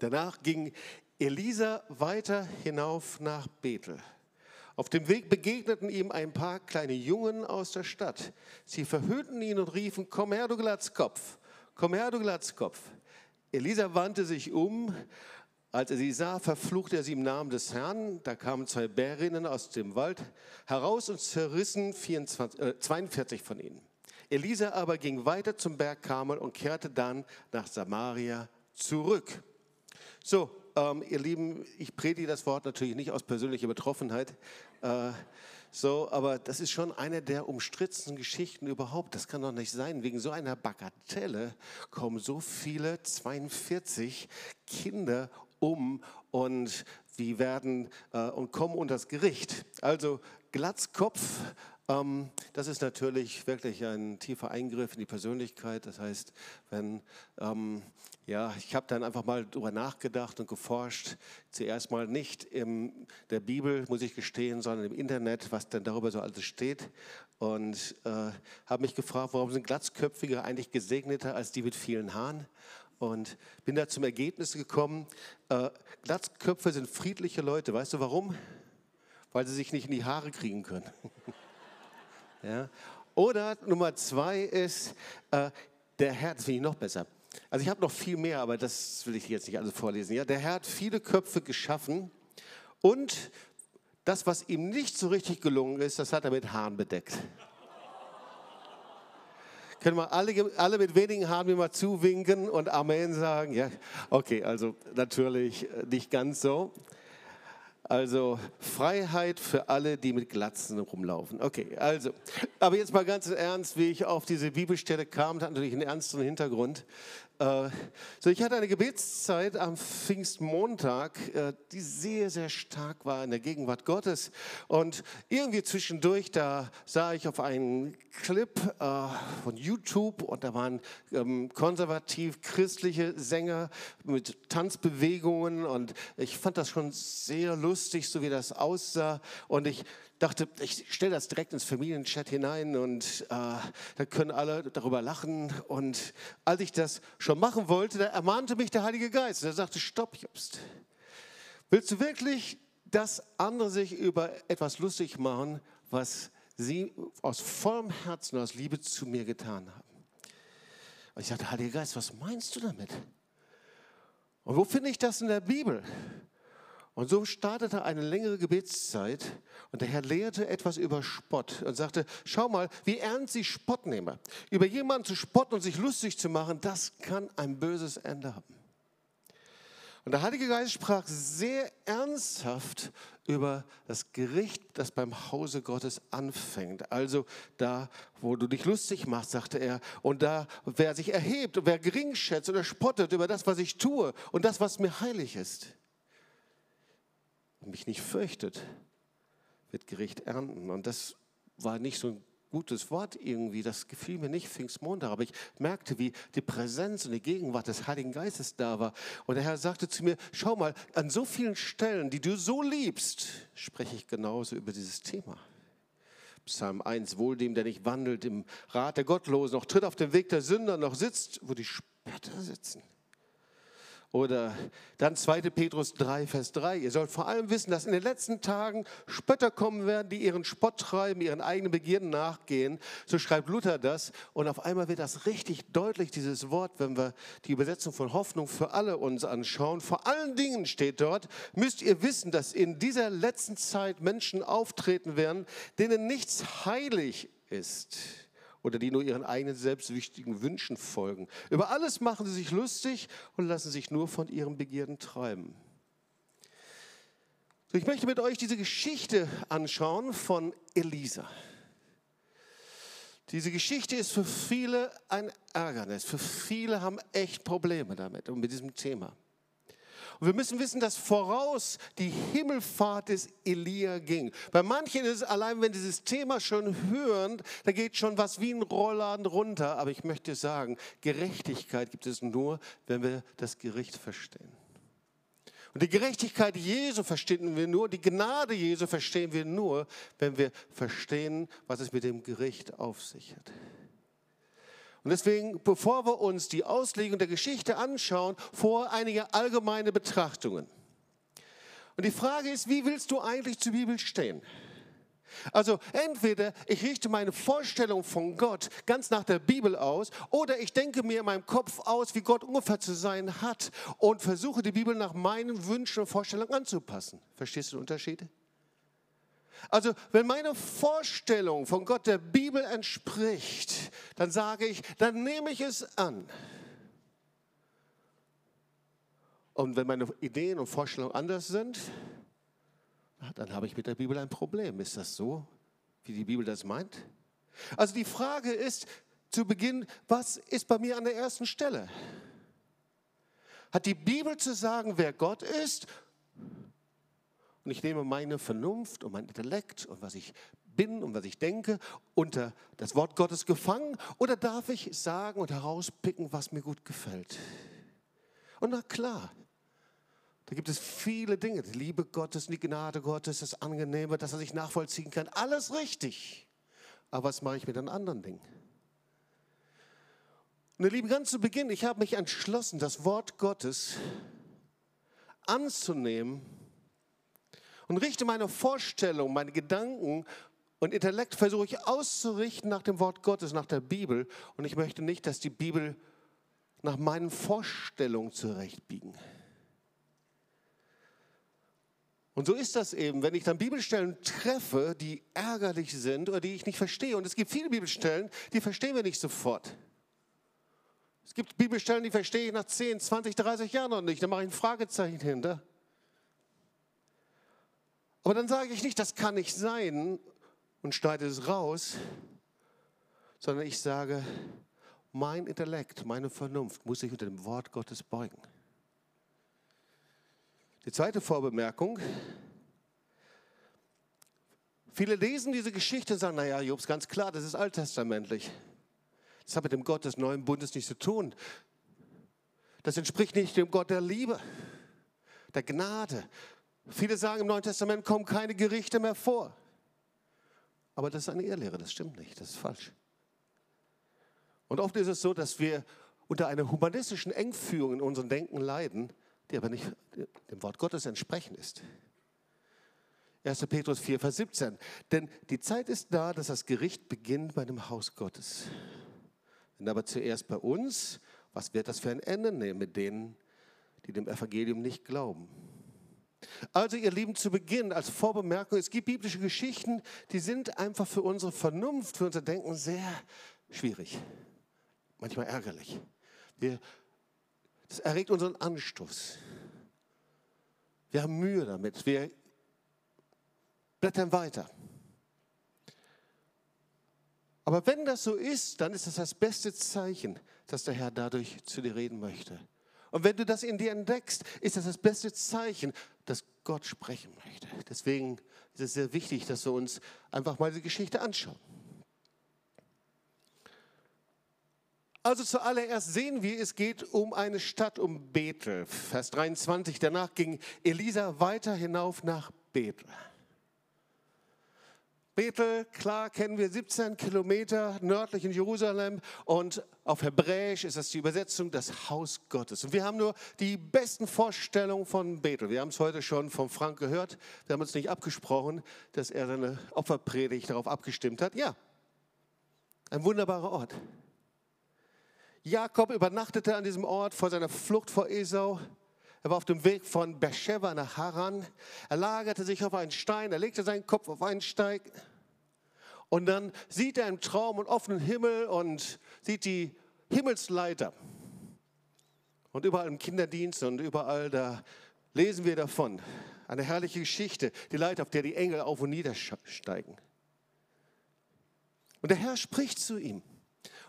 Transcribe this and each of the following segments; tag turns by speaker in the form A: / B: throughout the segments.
A: Danach ging Elisa weiter hinauf nach Bethel. Auf dem Weg begegneten ihm ein paar kleine Jungen aus der Stadt. Sie verhöhnten ihn und riefen, komm her, du Glatzkopf, komm her, du Glatzkopf. Elisa wandte sich um. Als er sie sah, verfluchte er sie im Namen des Herrn. Da kamen zwei Bärinnen aus dem Wald heraus und zerrissen 24, äh, 42 von ihnen. Elisa aber ging weiter zum Berg Karmel und kehrte dann nach Samaria zurück. So, ähm, ihr Lieben, ich predige das Wort natürlich nicht aus persönlicher Betroffenheit. Äh, so, aber das ist schon eine der umstrittensten Geschichten überhaupt. Das kann doch nicht sein. Wegen so einer Bagatelle kommen so viele 42 Kinder um und die werden äh, und kommen unter das Gericht. Also Glatzkopf das ist natürlich wirklich ein tiefer Eingriff in die Persönlichkeit. Das heißt, wenn, ähm, ja, ich habe dann einfach mal darüber nachgedacht und geforscht. Zuerst mal nicht in der Bibel, muss ich gestehen, sondern im Internet, was denn darüber so alles steht. Und äh, habe mich gefragt, warum sind Glatzköpfige eigentlich gesegneter als die mit vielen Haaren? Und bin da zum Ergebnis gekommen, äh, Glatzköpfe sind friedliche Leute. Weißt du warum? Weil sie sich nicht in die Haare kriegen können. Ja? Oder Nummer zwei ist, äh, der Herr, das finde ich noch besser. Also ich habe noch viel mehr, aber das will ich jetzt nicht alles vorlesen. Ja? Der Herr hat viele Köpfe geschaffen und das, was ihm nicht so richtig gelungen ist, das hat er mit Haaren bedeckt. Können wir alle, alle mit wenigen Haaren mir mal zuwinken und Amen sagen? Ja, okay, also natürlich nicht ganz so. Also Freiheit für alle, die mit Glatzen rumlaufen. Okay, also, aber jetzt mal ganz ernst, wie ich auf diese Bibelstelle kam, hat natürlich einen ernsten Hintergrund. Äh, so, ich hatte eine Gebetszeit am Pfingstmontag, äh, die sehr, sehr stark war in der Gegenwart Gottes. Und irgendwie zwischendurch, da sah ich auf einen Clip äh, von YouTube und da waren ähm, konservativ-christliche Sänger mit Tanzbewegungen und ich fand das schon sehr lustig, so wie das aussah. Und ich dachte, ich stelle das direkt ins Familienchat hinein und äh, da können alle darüber lachen. Und als ich das schon machen wollte, da ermahnte mich der Heilige Geist. Er sagte, stopp, Jobst. Willst du wirklich, dass andere sich über etwas lustig machen, was sie aus vollem Herzen, aus Liebe zu mir getan haben? Und ich sagte, Heiliger Geist, was meinst du damit? Und wo finde ich das in der Bibel? Und so startete eine längere Gebetszeit und der Herr lehrte etwas über Spott und sagte, schau mal, wie ernst sie Spott nehmen. Über jemanden zu spotten und sich lustig zu machen, das kann ein böses Ende haben. Und der Heilige Geist sprach sehr ernsthaft über das Gericht, das beim Hause Gottes anfängt. Also da, wo du dich lustig machst, sagte er, und da, wer sich erhebt und wer gering schätzt oder spottet über das, was ich tue und das, was mir heilig ist mich nicht fürchtet, wird Gericht ernten. Und das war nicht so ein gutes Wort irgendwie, das gefiel mir nicht Pfingstmontag, aber ich merkte, wie die Präsenz und die Gegenwart des Heiligen Geistes da war. Und der Herr sagte zu mir, schau mal, an so vielen Stellen, die du so liebst, spreche ich genauso über dieses Thema. Psalm 1, wohl dem, der nicht wandelt im Rat der Gottlosen, noch tritt auf den Weg der Sünder, noch sitzt, wo die Spötter sitzen. Oder dann 2. Petrus 3, Vers 3. Ihr sollt vor allem wissen, dass in den letzten Tagen Spötter kommen werden, die ihren Spott treiben, ihren eigenen Begierden nachgehen. So schreibt Luther das. Und auf einmal wird das richtig deutlich, dieses Wort, wenn wir die Übersetzung von Hoffnung für alle uns anschauen. Vor allen Dingen steht dort, müsst ihr wissen, dass in dieser letzten Zeit Menschen auftreten werden, denen nichts heilig ist oder die nur ihren eigenen selbstwichtigen Wünschen folgen. Über alles machen sie sich lustig und lassen sich nur von ihren Begierden treiben. Ich möchte mit euch diese Geschichte anschauen von Elisa. Diese Geschichte ist für viele ein Ärgernis. Für viele haben echt Probleme damit und mit diesem Thema. Und wir müssen wissen, dass voraus die Himmelfahrt des Elia ging. Bei manchen ist es allein, wenn dieses Thema schon hören, da geht schon was wie ein Rollladen runter. Aber ich möchte sagen, Gerechtigkeit gibt es nur, wenn wir das Gericht verstehen. Und die Gerechtigkeit Jesu verstehen wir nur, die Gnade Jesu verstehen wir nur, wenn wir verstehen, was es mit dem Gericht auf sich hat. Und deswegen, bevor wir uns die Auslegung der Geschichte anschauen, vor einige allgemeine Betrachtungen. Und die Frage ist, wie willst du eigentlich zur Bibel stehen? Also entweder ich richte meine Vorstellung von Gott ganz nach der Bibel aus oder ich denke mir in meinem Kopf aus, wie Gott ungefähr zu sein hat und versuche die Bibel nach meinen Wünschen und Vorstellungen anzupassen. Verstehst du den Unterschied? Also wenn meine Vorstellung von Gott der Bibel entspricht, dann sage ich, dann nehme ich es an. Und wenn meine Ideen und Vorstellungen anders sind, dann habe ich mit der Bibel ein Problem. Ist das so, wie die Bibel das meint? Also die Frage ist zu Beginn, was ist bei mir an der ersten Stelle? Hat die Bibel zu sagen, wer Gott ist? Und ich nehme meine Vernunft und mein Intellekt und was ich bin und was ich denke unter das Wort Gottes gefangen? Oder darf ich sagen und herauspicken, was mir gut gefällt? Und na klar, da gibt es viele Dinge. Die Liebe Gottes, die Gnade Gottes, das Angenehme, dass er sich nachvollziehen kann. Alles richtig. Aber was mache ich mit den anderen Dingen? Und ihr Lieben, ganz zu Beginn, ich habe mich entschlossen, das Wort Gottes anzunehmen und richte meine Vorstellung, meine Gedanken und Intellekt versuche ich auszurichten nach dem Wort Gottes, nach der Bibel. Und ich möchte nicht, dass die Bibel nach meinen Vorstellungen zurechtbiegen. Und so ist das eben, wenn ich dann Bibelstellen treffe, die ärgerlich sind oder die ich nicht verstehe. Und es gibt viele Bibelstellen, die verstehen wir nicht sofort. Es gibt Bibelstellen, die verstehe ich nach 10, 20, 30 Jahren noch nicht. Da mache ich ein Fragezeichen hinter. Aber dann sage ich nicht, das kann nicht sein und schneide es raus, sondern ich sage, mein Intellekt, meine Vernunft muss sich unter dem Wort Gottes beugen. Die zweite Vorbemerkung. Viele lesen diese Geschichte und sagen, naja, Jobs, ganz klar, das ist alttestamentlich. Das hat mit dem Gott des neuen Bundes nichts zu tun. Das entspricht nicht dem Gott der Liebe, der Gnade. Viele sagen, im Neuen Testament kommen keine Gerichte mehr vor. Aber das ist eine Irrlehre, das stimmt nicht, das ist falsch. Und oft ist es so, dass wir unter einer humanistischen Engführung in unserem Denken leiden, die aber nicht dem Wort Gottes entsprechen ist. 1. Petrus 4, Vers 17. Denn die Zeit ist da, dass das Gericht beginnt bei dem Haus Gottes. Wenn aber zuerst bei uns, was wird das für ein Ende nehmen mit denen, die dem Evangelium nicht glauben? Also ihr Lieben, zu Beginn als Vorbemerkung, es gibt biblische Geschichten, die sind einfach für unsere Vernunft, für unser Denken sehr schwierig, manchmal ärgerlich. Wir das erregt unseren Anstoß. Wir haben Mühe damit. Wir blättern weiter. Aber wenn das so ist, dann ist das das beste Zeichen, dass der Herr dadurch zu dir reden möchte. Und wenn du das in dir entdeckst, ist das das beste Zeichen, Gott sprechen möchte. Deswegen ist es sehr wichtig, dass wir uns einfach mal die Geschichte anschauen. Also zuallererst sehen wir, es geht um eine Stadt, um Bethel. Vers 23, danach ging Elisa weiter hinauf nach Bethel. Bethel, klar kennen wir 17 Kilometer nördlich in Jerusalem und auf Hebräisch ist das die Übersetzung das Haus Gottes. Und wir haben nur die besten Vorstellungen von Bethel. Wir haben es heute schon von Frank gehört. Wir haben uns nicht abgesprochen, dass er seine Opferpredigt darauf abgestimmt hat. Ja, ein wunderbarer Ort. Jakob übernachtete an diesem Ort vor seiner Flucht vor Esau. Er war auf dem Weg von Beersheba nach Haran. Er lagerte sich auf einen Stein, er legte seinen Kopf auf einen Stein. Und dann sieht er im Traum einen offenen Himmel und sieht die Himmelsleiter. Und überall im Kinderdienst und überall da lesen wir davon. Eine herrliche Geschichte, die Leiter, auf der die Engel auf und niedersteigen. Und der Herr spricht zu ihm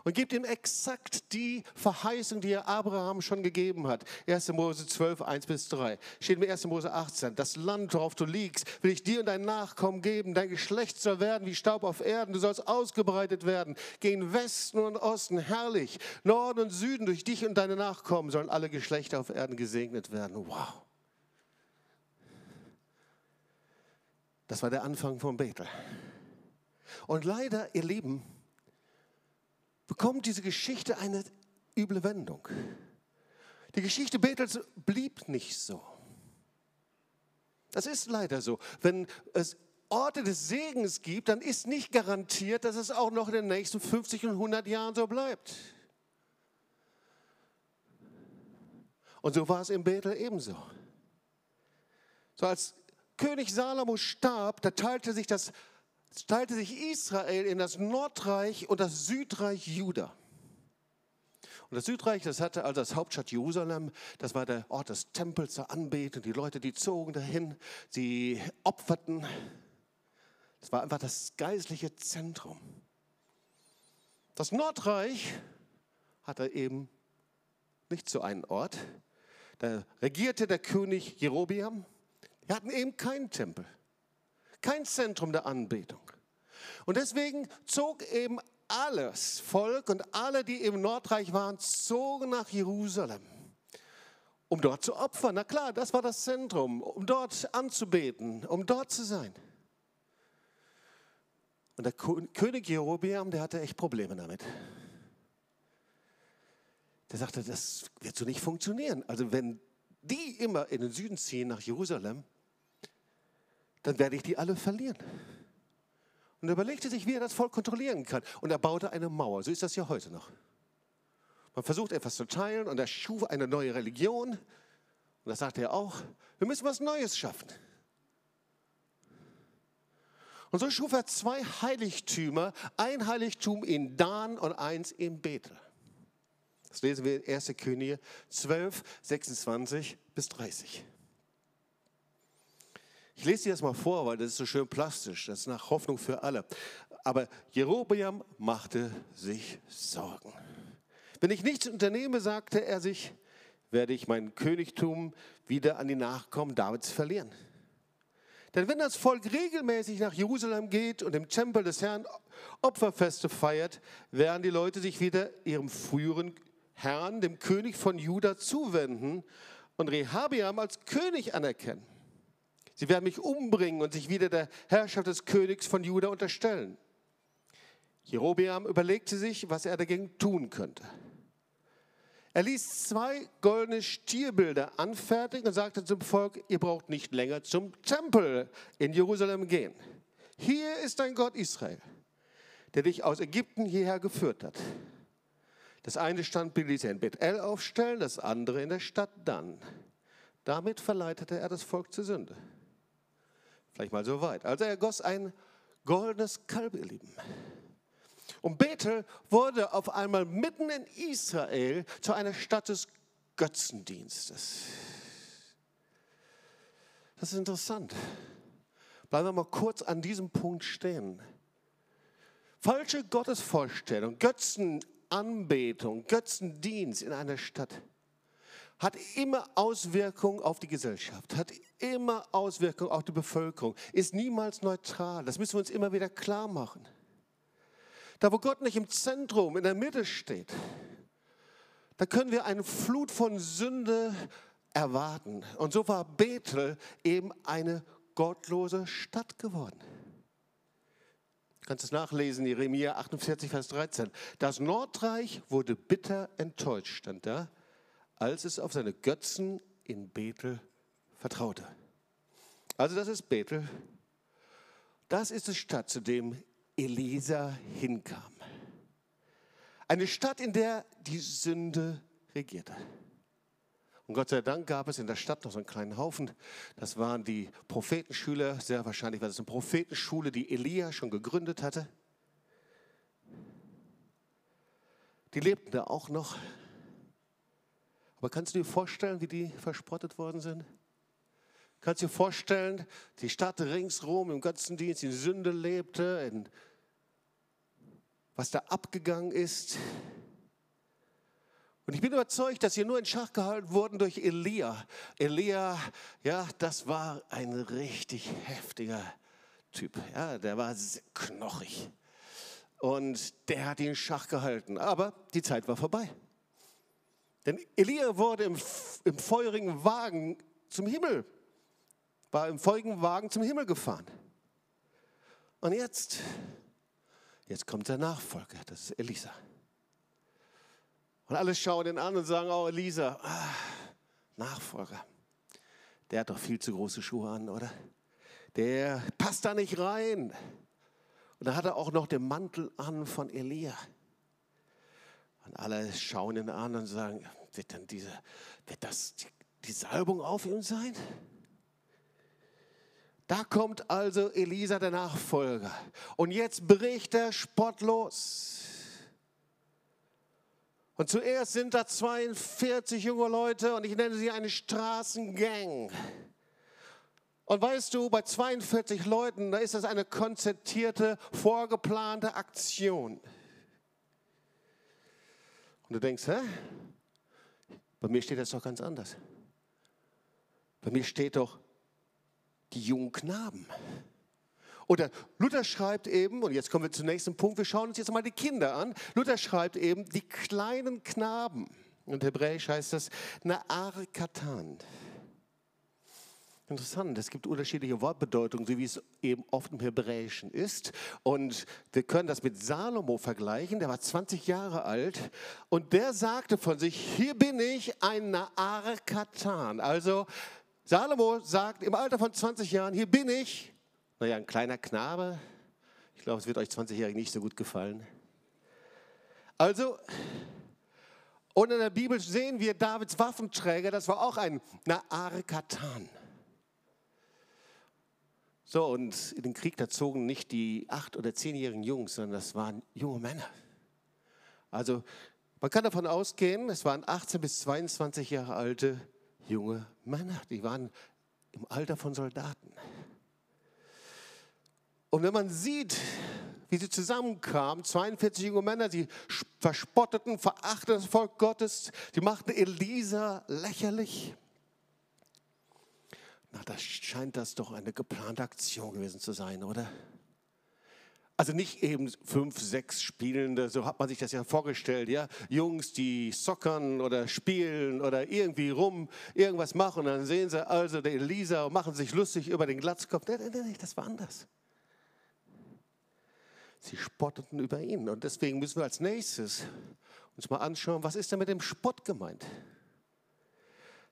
A: und gibt ihm exakt die Verheißung, die er Abraham schon gegeben hat. 1. Mose 12, 1 bis 3. Steht in 1. Mose 18. Das Land, worauf du liegst, will ich dir und dein Nachkommen geben. Dein Geschlecht soll werden wie Staub auf Erden. Du sollst ausgebreitet werden. Gehen Westen und Osten herrlich. Norden und Süden durch dich und deine Nachkommen sollen alle Geschlechter auf Erden gesegnet werden. Wow. Das war der Anfang von Bethel. Und leider, ihr Lieben, bekommt diese Geschichte eine üble Wendung. Die Geschichte Bethels blieb nicht so. Das ist leider so. Wenn es Orte des Segens gibt, dann ist nicht garantiert, dass es auch noch in den nächsten 50 und 100 Jahren so bleibt. Und so war es in Bethel ebenso. So als König Salomo starb, da teilte sich, das, teilte sich Israel in das Nordreich und das Südreich Juda. Und das Südreich, das hatte also das Hauptstadt Jerusalem, das war der Ort des Tempels zur Anbetung. Die Leute, die zogen dahin, sie opferten. Das war einfach das geistliche Zentrum. Das Nordreich hatte eben nicht so einen Ort. Da regierte der König Jerobiam. Die hatten eben keinen Tempel, kein Zentrum der Anbetung. Und deswegen zog eben alles Volk und alle, die im Nordreich waren, zogen nach Jerusalem, um dort zu opfern. Na klar, das war das Zentrum, um dort anzubeten, um dort zu sein. Und der König Jerobeam, der hatte echt Probleme damit. Der sagte, das wird so nicht funktionieren. Also wenn die immer in den Süden ziehen nach Jerusalem, dann werde ich die alle verlieren. Und er überlegte sich, wie er das Volk kontrollieren kann. Und er baute eine Mauer. So ist das ja heute noch. Man versucht etwas zu teilen und er schuf eine neue Religion. Und das sagte er auch, wir müssen was Neues schaffen. Und so schuf er zwei Heiligtümer, ein Heiligtum in Dan und eins in Bethel. Das lesen wir in 1. Könige 12, 26 bis 30. Ich lese dir das mal vor, weil das ist so schön plastisch. Das ist nach Hoffnung für alle. Aber Jerobeam machte sich Sorgen. Wenn ich nichts unternehme, sagte er sich, werde ich mein Königtum wieder an die Nachkommen Davids verlieren. Denn wenn das Volk regelmäßig nach Jerusalem geht und im Tempel des Herrn Opferfeste feiert, werden die Leute sich wieder ihrem früheren Herrn, dem König von Juda, zuwenden und Rehabiam als König anerkennen. Sie werden mich umbringen und sich wieder der Herrschaft des Königs von Juda unterstellen. Jerobeam überlegte sich, was er dagegen tun könnte. Er ließ zwei goldene Stierbilder anfertigen und sagte zum Volk, ihr braucht nicht länger zum Tempel in Jerusalem gehen. Hier ist dein Gott Israel, der dich aus Ägypten hierher geführt hat. Das eine Standbild ließ er in Bethel aufstellen, das andere in der Stadt Dan. Damit verleitete er das Volk zur Sünde. Vielleicht mal so weit. Also er goss ein goldenes Kalb, ihr Lieben. Und Bethel wurde auf einmal mitten in Israel zu einer Stadt des Götzendienstes. Das ist interessant. Bleiben wir mal kurz an diesem Punkt stehen. Falsche Gottesvorstellung, Götzenanbetung, Götzendienst in einer Stadt hat immer Auswirkungen auf die Gesellschaft, hat immer Auswirkungen auf die Bevölkerung, ist niemals neutral. Das müssen wir uns immer wieder klar machen. Da, wo Gott nicht im Zentrum, in der Mitte steht, da können wir eine Flut von Sünde erwarten. Und so war Bethel eben eine gottlose Stadt geworden. Du kannst es nachlesen, Jeremia 48, Vers 13. Das Nordreich wurde bitter enttäuscht, stand da, als es auf seine Götzen in Bethel vertraute. Also das ist Bethel. Das ist die Stadt, zu dem Elisa hinkam. Eine Stadt, in der die Sünde regierte. Und Gott sei Dank gab es in der Stadt noch so einen kleinen Haufen. Das waren die Prophetenschüler. Sehr wahrscheinlich war das eine Prophetenschule, die Elia schon gegründet hatte. Die lebten da auch noch. Aber kannst du dir vorstellen, wie die verspottet worden sind? Kannst du dir vorstellen, die Stadt ringsrum im Götzendienst in Sünde lebte, in was da abgegangen ist. Und ich bin überzeugt, dass sie nur in Schach gehalten wurden durch Elia. Elia, ja, das war ein richtig heftiger Typ. Ja, der war knochig. Und der hat ihn in Schach gehalten. Aber die Zeit war vorbei. Denn Elia wurde im, im feurigen Wagen zum Himmel war im folgenden Wagen zum Himmel gefahren. Und jetzt, jetzt kommt der Nachfolger, das ist Elisa. Und alle schauen ihn an und sagen, oh Elisa, ah, Nachfolger, der hat doch viel zu große Schuhe an, oder? Der passt da nicht rein. Und da hat er auch noch den Mantel an von Elia. Und alle schauen ihn an und sagen, wird dann diese, wird das die, die Salbung auf ihm sein? Da kommt also Elisa, der Nachfolger. Und jetzt bricht der Spott los. Und zuerst sind da 42 junge Leute und ich nenne sie eine Straßengang. Und weißt du, bei 42 Leuten, da ist das eine konzertierte, vorgeplante Aktion. Und du denkst, hä? Bei mir steht das doch ganz anders. Bei mir steht doch, die jungen Knaben. Oder Luther schreibt eben, und jetzt kommen wir zum nächsten Punkt, wir schauen uns jetzt mal die Kinder an. Luther schreibt eben, die kleinen Knaben. Und hebräisch heißt das Naar Katan. Interessant, es gibt unterschiedliche Wortbedeutungen, so wie es eben oft im Hebräischen ist. Und wir können das mit Salomo vergleichen, der war 20 Jahre alt und der sagte von sich, hier bin ich ein Naar Katan. Also Salomo sagt im Alter von 20 Jahren, hier bin ich, naja, ein kleiner Knabe. Ich glaube, es wird euch 20-Jährigen nicht so gut gefallen. Also, und in der Bibel sehen wir Davids Waffenträger, das war auch ein Naarkatan. So, und in den Krieg, da zogen nicht die acht- oder zehnjährigen Jungs, sondern das waren junge Männer. Also, man kann davon ausgehen, es waren 18 bis 22 Jahre alte junge Männer, die waren im Alter von Soldaten. Und wenn man sieht, wie sie zusammenkamen, 42 junge Männer, sie verspotteten, verachteten das Volk Gottes, sie machten Elisa lächerlich. Na, das scheint das doch eine geplante Aktion gewesen zu sein, oder? Also nicht eben fünf, sechs Spielende, so hat man sich das ja vorgestellt, ja. Jungs, die sockern oder spielen oder irgendwie rum, irgendwas machen. Dann sehen sie also der Elisa und machen sich lustig über den Glatzkopf. Nee, nee, nee, das war anders. Sie spotteten über ihn. Und deswegen müssen wir als nächstes uns mal anschauen, was ist denn mit dem Spott gemeint?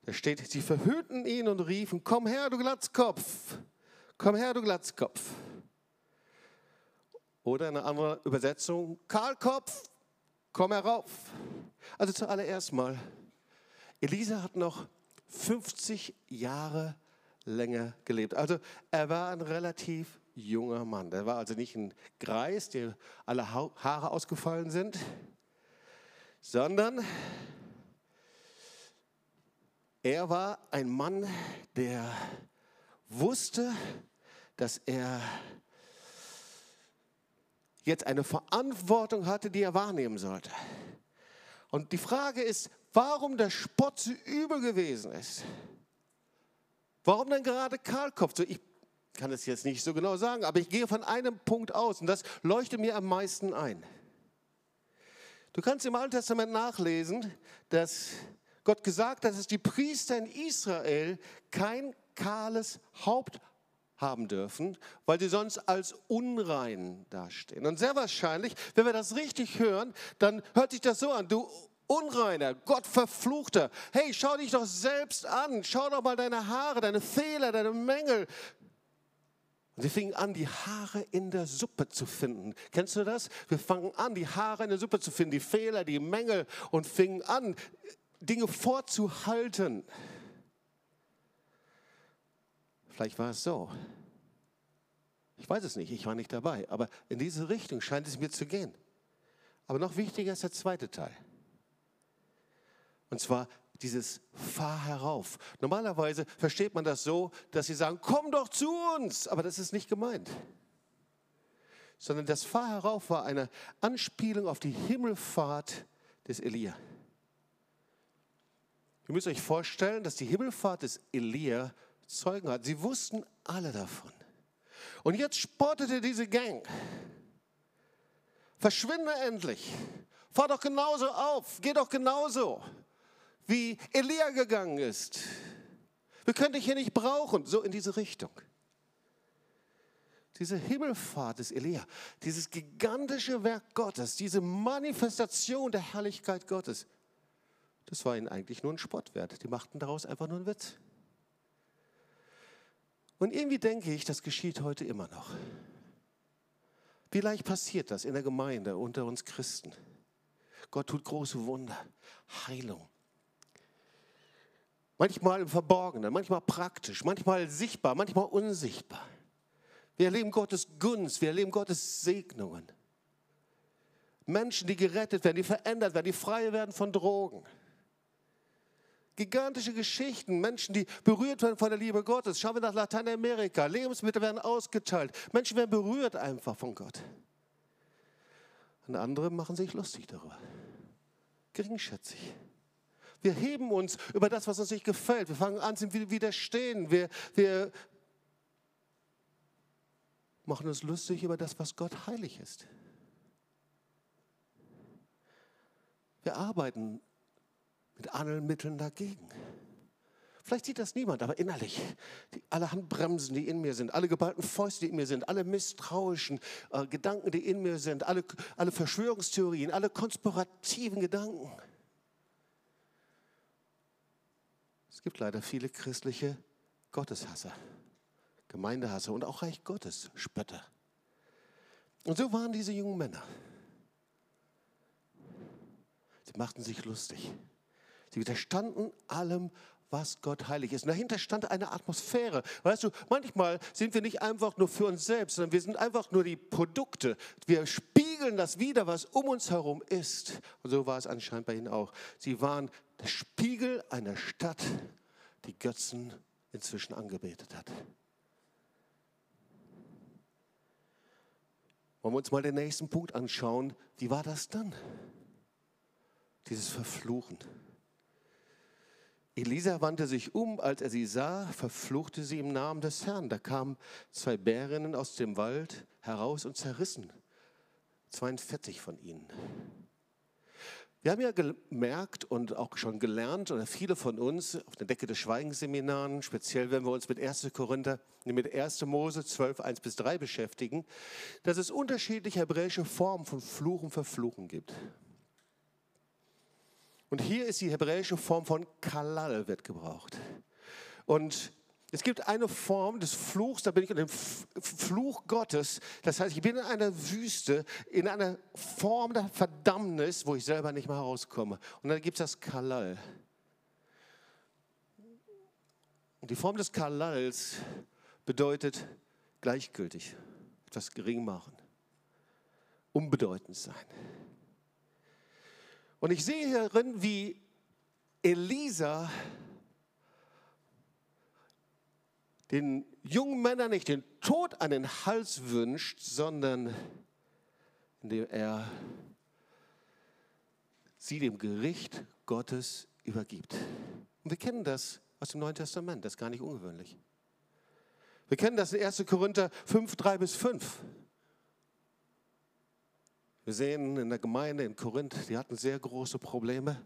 A: Da steht, sie verhüllten ihn und riefen, komm her, du Glatzkopf, komm her, du Glatzkopf. Oder eine andere Übersetzung, Kahlkopf, komm herauf. Also zuallererst mal, Elisa hat noch 50 Jahre länger gelebt. Also er war ein relativ junger Mann. Er war also nicht ein Greis, der alle Haare ausgefallen sind, sondern er war ein Mann, der wusste, dass er jetzt eine Verantwortung hatte, die er wahrnehmen sollte. Und die Frage ist, warum der Spott so übel gewesen ist. Warum denn gerade Karlkopf? So, ich kann es jetzt nicht so genau sagen, aber ich gehe von einem Punkt aus und das leuchtet mir am meisten ein. Du kannst im Alten Testament nachlesen, dass Gott gesagt hat, dass die Priester in Israel kein kahles Haupt haben dürfen, weil sie sonst als unrein dastehen. Und sehr wahrscheinlich, wenn wir das richtig hören, dann hört sich das so an, du Unreiner, Gott verfluchter, hey, schau dich doch selbst an, schau doch mal deine Haare, deine Fehler, deine Mängel. Und sie fingen an, die Haare in der Suppe zu finden. Kennst du das? Wir fangen an, die Haare in der Suppe zu finden, die Fehler, die Mängel und fingen an, Dinge vorzuhalten. Vielleicht war es so. Ich weiß es nicht, ich war nicht dabei. Aber in diese Richtung scheint es mir zu gehen. Aber noch wichtiger ist der zweite Teil. Und zwar dieses Fahr herauf. Normalerweise versteht man das so, dass sie sagen, komm doch zu uns. Aber das ist nicht gemeint. Sondern das Fahr herauf war eine Anspielung auf die Himmelfahrt des Elia. Ihr müsst euch vorstellen, dass die Himmelfahrt des Elia Zeugen hat. Sie wussten alle davon. Und jetzt spottete diese Gang. Verschwinde endlich. Fahr doch genauso auf. Geh doch genauso, wie Elia gegangen ist. Wir können dich hier nicht brauchen. So in diese Richtung. Diese Himmelfahrt des Elia, dieses gigantische Werk Gottes, diese Manifestation der Herrlichkeit Gottes, das war ihnen eigentlich nur ein Spottwert. Die machten daraus einfach nur einen Witz. Und irgendwie denke ich, das geschieht heute immer noch. Wie leicht passiert das in der Gemeinde unter uns Christen? Gott tut große Wunder, Heilung. Manchmal im Verborgenen, manchmal praktisch, manchmal sichtbar, manchmal unsichtbar. Wir erleben Gottes Gunst, wir erleben Gottes Segnungen. Menschen, die gerettet werden, die verändert werden, die frei werden von Drogen. Gigantische Geschichten, Menschen, die berührt werden von der Liebe Gottes. Schauen wir nach Lateinamerika, Lebensmittel werden ausgeteilt, Menschen werden berührt einfach von Gott. Und andere machen sich lustig darüber, geringschätzig. Wir heben uns über das, was uns nicht gefällt. Wir fangen an zu widerstehen. Wir, wir machen uns lustig über das, was Gott heilig ist. Wir arbeiten mit allen Mitteln dagegen. Vielleicht sieht das niemand, aber innerlich, die, alle Handbremsen, die in mir sind, alle geballten Fäuste, die in mir sind, alle misstrauischen äh, Gedanken, die in mir sind, alle, alle Verschwörungstheorien, alle konspirativen Gedanken. Es gibt leider viele christliche Gotteshasser, Gemeindehasser und auch Reich Gottes Spötter. Und so waren diese jungen Männer. Sie machten sich lustig. Sie widerstanden allem, was Gott heilig ist. Und dahinter stand eine Atmosphäre. Weißt du, manchmal sind wir nicht einfach nur für uns selbst, sondern wir sind einfach nur die Produkte. Wir spiegeln das wieder, was um uns herum ist. Und so war es anscheinend bei ihnen auch. Sie waren der Spiegel einer Stadt, die Götzen inzwischen angebetet hat. Wollen wir uns mal den nächsten Punkt anschauen. Wie war das dann? Dieses Verfluchen. Elisa wandte sich um, als er sie sah, verfluchte sie im Namen des Herrn. Da kamen zwei Bärinnen aus dem Wald heraus und zerrissen 42 von ihnen. Wir haben ja gemerkt und auch schon gelernt, oder viele von uns auf der Decke des Schweigenseminaren, speziell wenn wir uns mit 1. Korinther, mit 1. Mose 12, 1 bis 3 beschäftigen, dass es unterschiedliche hebräische Formen von Fluch und Verfluchen gibt. Und hier ist die hebräische Form von Kalal wird gebraucht. Und es gibt eine Form des Fluchs, da bin ich in dem Fluch Gottes. Das heißt, ich bin in einer Wüste, in einer Form der Verdammnis, wo ich selber nicht mehr rauskomme. Und dann gibt es das Kalal. Und die Form des Kalals bedeutet gleichgültig, etwas gering machen, unbedeutend sein. Und ich sehe hierin, wie Elisa den jungen Männern nicht den Tod an den Hals wünscht, sondern indem er sie dem Gericht Gottes übergibt. Und wir kennen das aus dem Neuen Testament, das ist gar nicht ungewöhnlich. Wir kennen das in 1. Korinther 5, 3 bis 5. Wir sehen in der Gemeinde in Korinth, die hatten sehr große Probleme.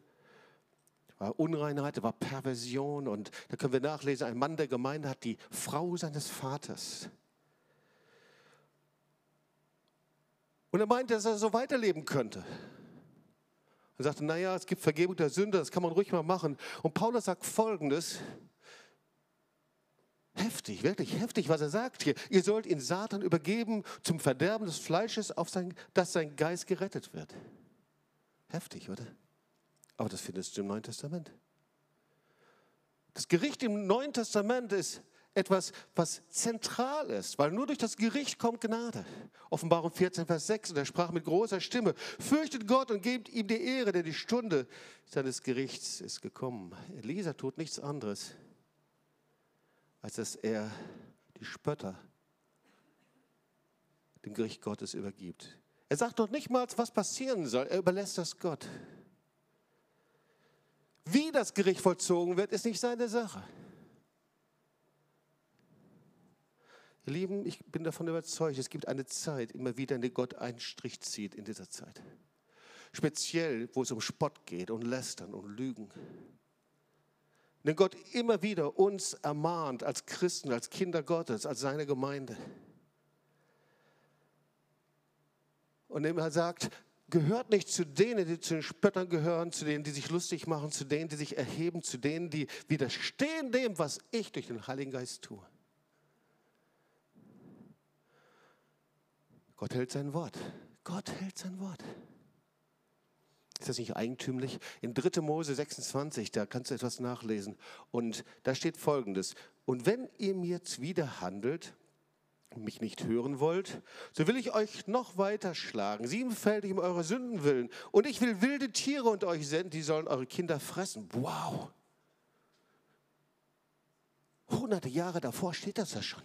A: War Unreinheit, war Perversion und da können wir nachlesen, ein Mann der Gemeinde hat die Frau seines Vaters. Und er meinte, dass er so weiterleben könnte. Er sagte, naja, es gibt Vergebung der Sünde, das kann man ruhig mal machen. Und Paulus sagt Folgendes, Heftig, wirklich heftig, was er sagt hier. Ihr sollt ihn Satan übergeben zum Verderben des Fleisches, auf sein, dass sein Geist gerettet wird. Heftig, oder? Aber das findest du im Neuen Testament. Das Gericht im Neuen Testament ist etwas, was zentral ist, weil nur durch das Gericht kommt Gnade. Offenbarung 14, Vers 6, und er sprach mit großer Stimme, fürchtet Gott und gebt ihm die Ehre, denn die Stunde seines Gerichts ist gekommen. Elisa tut nichts anderes, als dass er die Spötter dem Gericht Gottes übergibt. Er sagt doch nicht mal, was passieren soll. Er überlässt das Gott. Wie das Gericht vollzogen wird, ist nicht seine Sache. Ihr Lieben, ich bin davon überzeugt, es gibt eine Zeit immer wieder, in der Gott einen Strich zieht in dieser Zeit. Speziell, wo es um Spott geht und Lästern und Lügen. Denn Gott immer wieder uns ermahnt als Christen, als Kinder Gottes, als seine Gemeinde. Und er sagt, gehört nicht zu denen, die zu den Spöttern gehören, zu denen, die sich lustig machen, zu denen, die sich erheben, zu denen, die widerstehen dem, was ich durch den Heiligen Geist tue. Gott hält sein Wort. Gott hält sein Wort. Ist das nicht eigentümlich? In 3. Mose 26, da kannst du etwas nachlesen. Und da steht folgendes. Und wenn ihr mir zuwider handelt, und mich nicht hören wollt, so will ich euch noch weiter schlagen, siebenfältig um eure Sünden willen. Und ich will wilde Tiere unter euch senden, die sollen eure Kinder fressen. Wow! Hunderte Jahre davor steht das ja schon.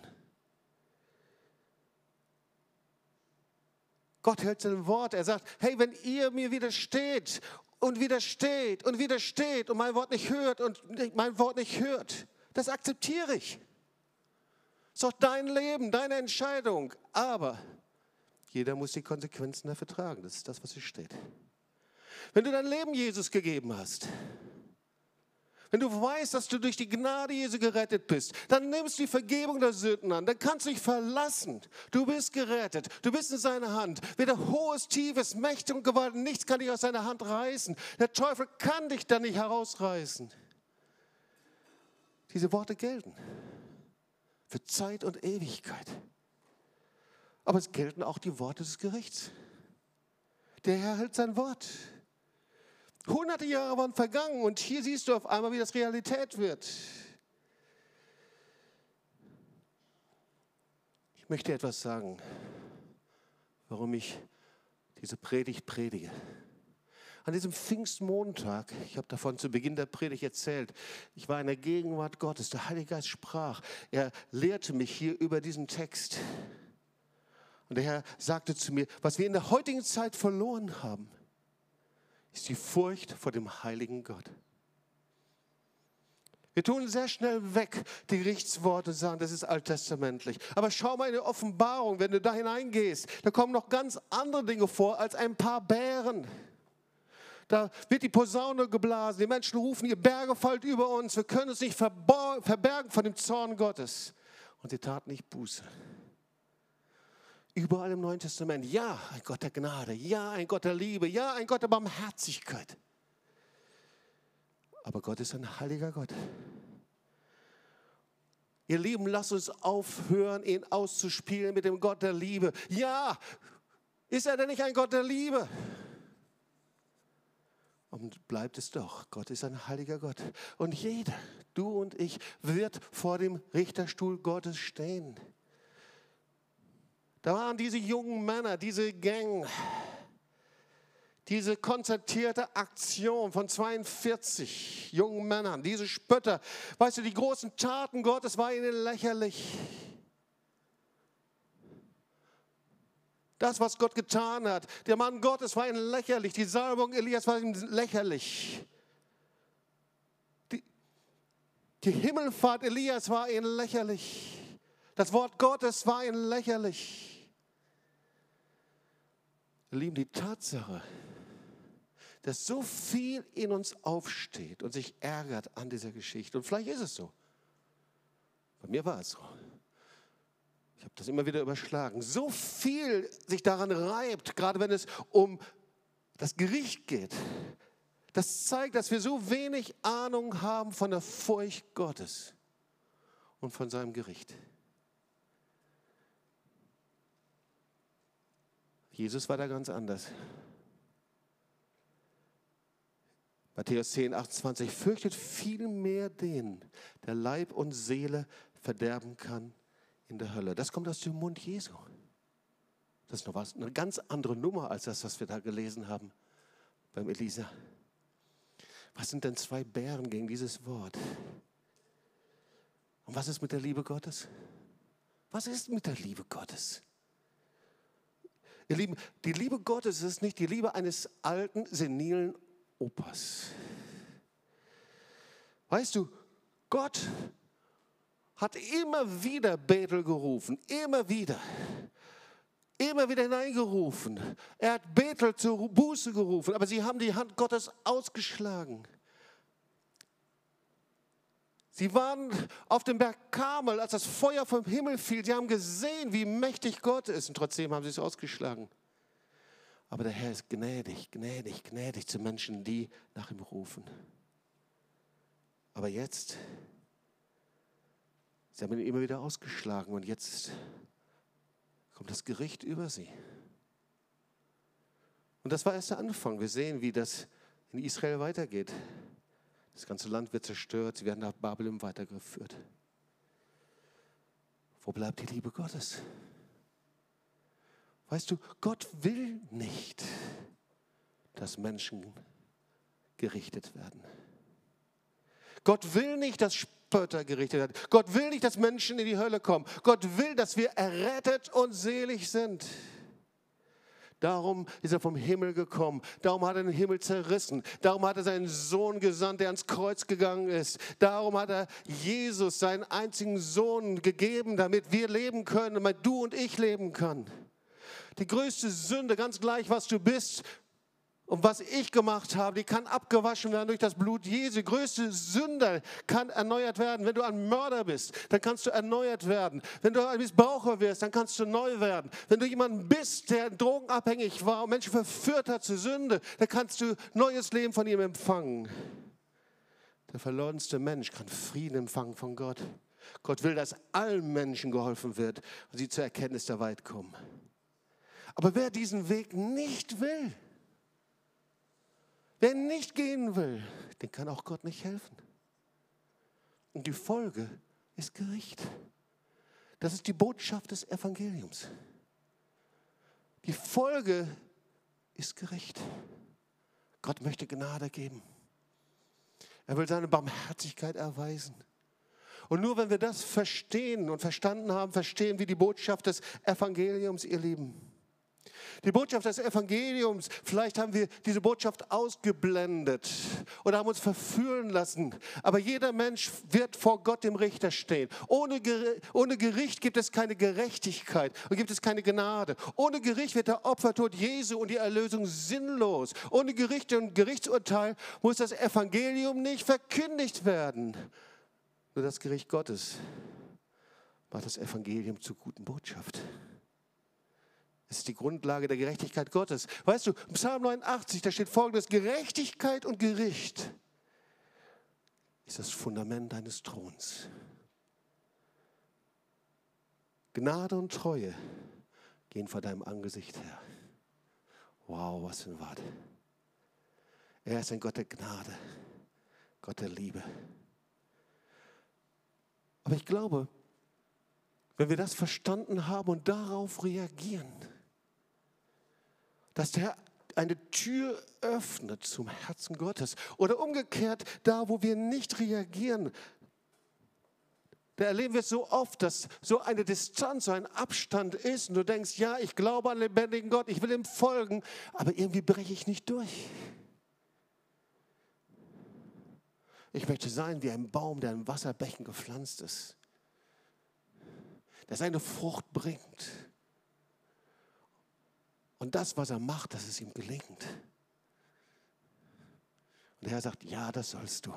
A: Gott hält sein Wort. Er sagt, hey, wenn ihr mir widersteht und widersteht und widersteht und mein Wort nicht hört und mein Wort nicht hört, das akzeptiere ich. Ist doch dein Leben, deine Entscheidung. Aber jeder muss die Konsequenzen dafür tragen. Das ist das, was hier steht. Wenn du dein Leben Jesus gegeben hast, wenn du weißt, dass du durch die Gnade Jesu gerettet bist, dann nimmst du die Vergebung der Sünden an. Dann kannst du dich verlassen. Du bist gerettet. Du bist in seiner Hand. Weder hohes, tiefes, Mächte und Gewalt, nichts kann dich aus seiner Hand reißen. Der Teufel kann dich da nicht herausreißen. Diese Worte gelten für Zeit und Ewigkeit. Aber es gelten auch die Worte des Gerichts. Der Herr hält sein Wort. Hunderte Jahre waren vergangen und hier siehst du auf einmal, wie das Realität wird. Ich möchte etwas sagen, warum ich diese Predigt predige. An diesem Pfingstmontag, ich habe davon zu Beginn der Predigt erzählt, ich war in der Gegenwart Gottes, der Heilige Geist sprach, er lehrte mich hier über diesen Text. Und der Herr sagte zu mir, was wir in der heutigen Zeit verloren haben, ist die Furcht vor dem heiligen Gott. Wir tun sehr schnell weg die Gerichtsworte und sagen, das ist alttestamentlich. Aber schau mal in die Offenbarung, wenn du da hineingehst, da kommen noch ganz andere Dinge vor als ein paar Bären. Da wird die Posaune geblasen. Die Menschen rufen, ihr Berge fallt über uns. Wir können uns nicht verbergen von dem Zorn Gottes. Und sie taten nicht Buße. Überall im Neuen Testament. Ja, ein Gott der Gnade. Ja, ein Gott der Liebe. Ja, ein Gott der Barmherzigkeit. Aber Gott ist ein heiliger Gott. Ihr Lieben, lasst uns aufhören, ihn auszuspielen mit dem Gott der Liebe. Ja, ist er denn nicht ein Gott der Liebe? Und bleibt es doch. Gott ist ein heiliger Gott. Und jeder, du und ich, wird vor dem Richterstuhl Gottes stehen. Da waren diese jungen Männer, diese Gang, diese konzertierte Aktion von 42 jungen Männern, diese Spötter. Weißt du, die großen Taten Gottes waren ihnen lächerlich. Das, was Gott getan hat. Der Mann Gottes war ihnen lächerlich. Die Salbung Elias war ihm lächerlich. Die, die Himmelfahrt Elias war ihnen lächerlich. Das Wort Gottes war ihnen lächerlich. Lieben, die Tatsache, dass so viel in uns aufsteht und sich ärgert an dieser Geschichte, und vielleicht ist es so. Bei mir war es so. Ich habe das immer wieder überschlagen. So viel sich daran reibt, gerade wenn es um das Gericht geht. Das zeigt, dass wir so wenig Ahnung haben von der Furcht Gottes und von seinem Gericht. Jesus war da ganz anders. Matthäus 10, 28, fürchtet vielmehr den, der Leib und Seele verderben kann in der Hölle. Das kommt aus dem Mund Jesu. Das ist noch was, eine ganz andere Nummer als das, was wir da gelesen haben beim Elisa. Was sind denn zwei Bären gegen dieses Wort? Und was ist mit der Liebe Gottes? Was ist mit der Liebe Gottes? Ihr Lieben, die Liebe Gottes ist nicht die Liebe eines alten, senilen Opas. Weißt du, Gott hat immer wieder Bethel gerufen, immer wieder. Immer wieder hineingerufen. Er hat Bethel zur Buße gerufen, aber sie haben die Hand Gottes ausgeschlagen. Sie waren auf dem Berg Karmel, als das Feuer vom Himmel fiel. Sie haben gesehen, wie mächtig Gott ist und trotzdem haben sie es ausgeschlagen. Aber der Herr ist gnädig, gnädig, gnädig zu Menschen, die nach ihm rufen. Aber jetzt, sie haben ihn immer wieder ausgeschlagen und jetzt kommt das Gericht über sie. Und das war erst der Anfang. Wir sehen, wie das in Israel weitergeht. Das ganze Land wird zerstört, sie werden nach Babylon weitergeführt. Wo bleibt die Liebe Gottes? Weißt du, Gott will nicht, dass Menschen gerichtet werden. Gott will nicht, dass Spötter gerichtet werden. Gott will nicht, dass Menschen in die Hölle kommen. Gott will, dass wir errettet und selig sind. Darum ist er vom Himmel gekommen. Darum hat er den Himmel zerrissen. Darum hat er seinen Sohn gesandt, der ans Kreuz gegangen ist. Darum hat er Jesus, seinen einzigen Sohn, gegeben, damit wir leben können, damit du und ich leben können. Die größte Sünde, ganz gleich, was du bist, und was ich gemacht habe, die kann abgewaschen werden durch das Blut Jesu. Größte Sünde kann erneuert werden. Wenn du ein Mörder bist, dann kannst du erneuert werden. Wenn du ein Missbraucher wirst, dann kannst du neu werden. Wenn du jemand bist, der drogenabhängig war und Menschen verführt hat zur Sünde, dann kannst du neues Leben von ihm empfangen. Der verlorenste Mensch kann Frieden empfangen von Gott. Gott will, dass allen Menschen geholfen wird und sie zur Erkenntnis der Weit kommen. Aber wer diesen Weg nicht will, Wer nicht gehen will, den kann auch Gott nicht helfen. Und die Folge ist Gericht. Das ist die Botschaft des Evangeliums. Die Folge ist Gericht. Gott möchte Gnade geben. Er will seine Barmherzigkeit erweisen. Und nur wenn wir das verstehen und verstanden haben, verstehen wir die Botschaft des Evangeliums, ihr Lieben. Die Botschaft des Evangeliums, vielleicht haben wir diese Botschaft ausgeblendet oder haben uns verführen lassen. Aber jeder Mensch wird vor Gott dem Richter stehen. Ohne, Gericht gibt es keine Gerechtigkeit und gibt es keine Gnade. Ohne Gericht wird der Opfertod Jesu und die Erlösung sinnlos. Ohne Gericht und Gerichtsurteil muss das Evangelium nicht verkündigt werden. Nur das Gericht Gottes macht das Evangelium zur guten Botschaft. Es ist die Grundlage der Gerechtigkeit Gottes. Weißt du, Psalm 89, da steht folgendes, Gerechtigkeit und Gericht ist das Fundament deines Throns. Gnade und Treue gehen vor deinem Angesicht her. Wow, was für ein Wort. Er ist ein Gott der Gnade, Gott der Liebe. Aber ich glaube, wenn wir das verstanden haben und darauf reagieren, dass der eine Tür öffnet zum Herzen Gottes. Oder umgekehrt, da wo wir nicht reagieren, da erleben wir so oft, dass so eine Distanz, so ein Abstand ist und du denkst, ja, ich glaube an den lebendigen Gott, ich will ihm folgen, aber irgendwie breche ich nicht durch. Ich möchte sein wie ein Baum, der in Wasserbecken gepflanzt ist, der seine Frucht bringt und das, was er macht, dass es ihm gelingt. Und der Herr sagt, ja, das sollst du.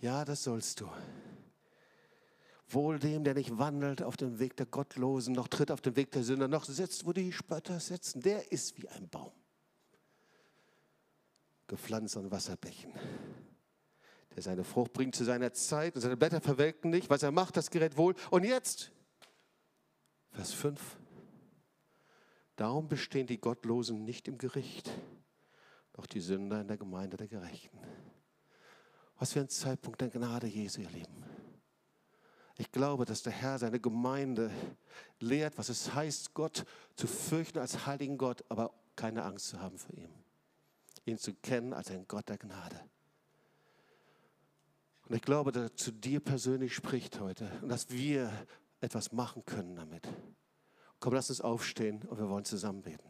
A: Ja, das sollst du. Wohl dem, der nicht wandelt auf dem Weg der Gottlosen, noch tritt auf dem Weg der Sünder, noch sitzt, wo die Spötter sitzen. Der ist wie ein Baum, gepflanzt an Wasserbächen, der seine Frucht bringt zu seiner Zeit und seine Blätter verwelken nicht. Was er macht, das gerät wohl. Und jetzt Vers 5. Darum bestehen die Gottlosen nicht im Gericht, doch die Sünder in der Gemeinde der Gerechten. Was für ein Zeitpunkt der Gnade Jesu, ihr Lieben. Ich glaube, dass der Herr seine Gemeinde lehrt, was es heißt, Gott zu fürchten als heiligen Gott, aber keine Angst zu haben vor ihm. Ihn zu kennen als ein Gott der Gnade. Und ich glaube, dass er zu dir persönlich spricht heute und dass wir etwas machen können damit. Komm, lass uns aufstehen und wir wollen zusammen beten.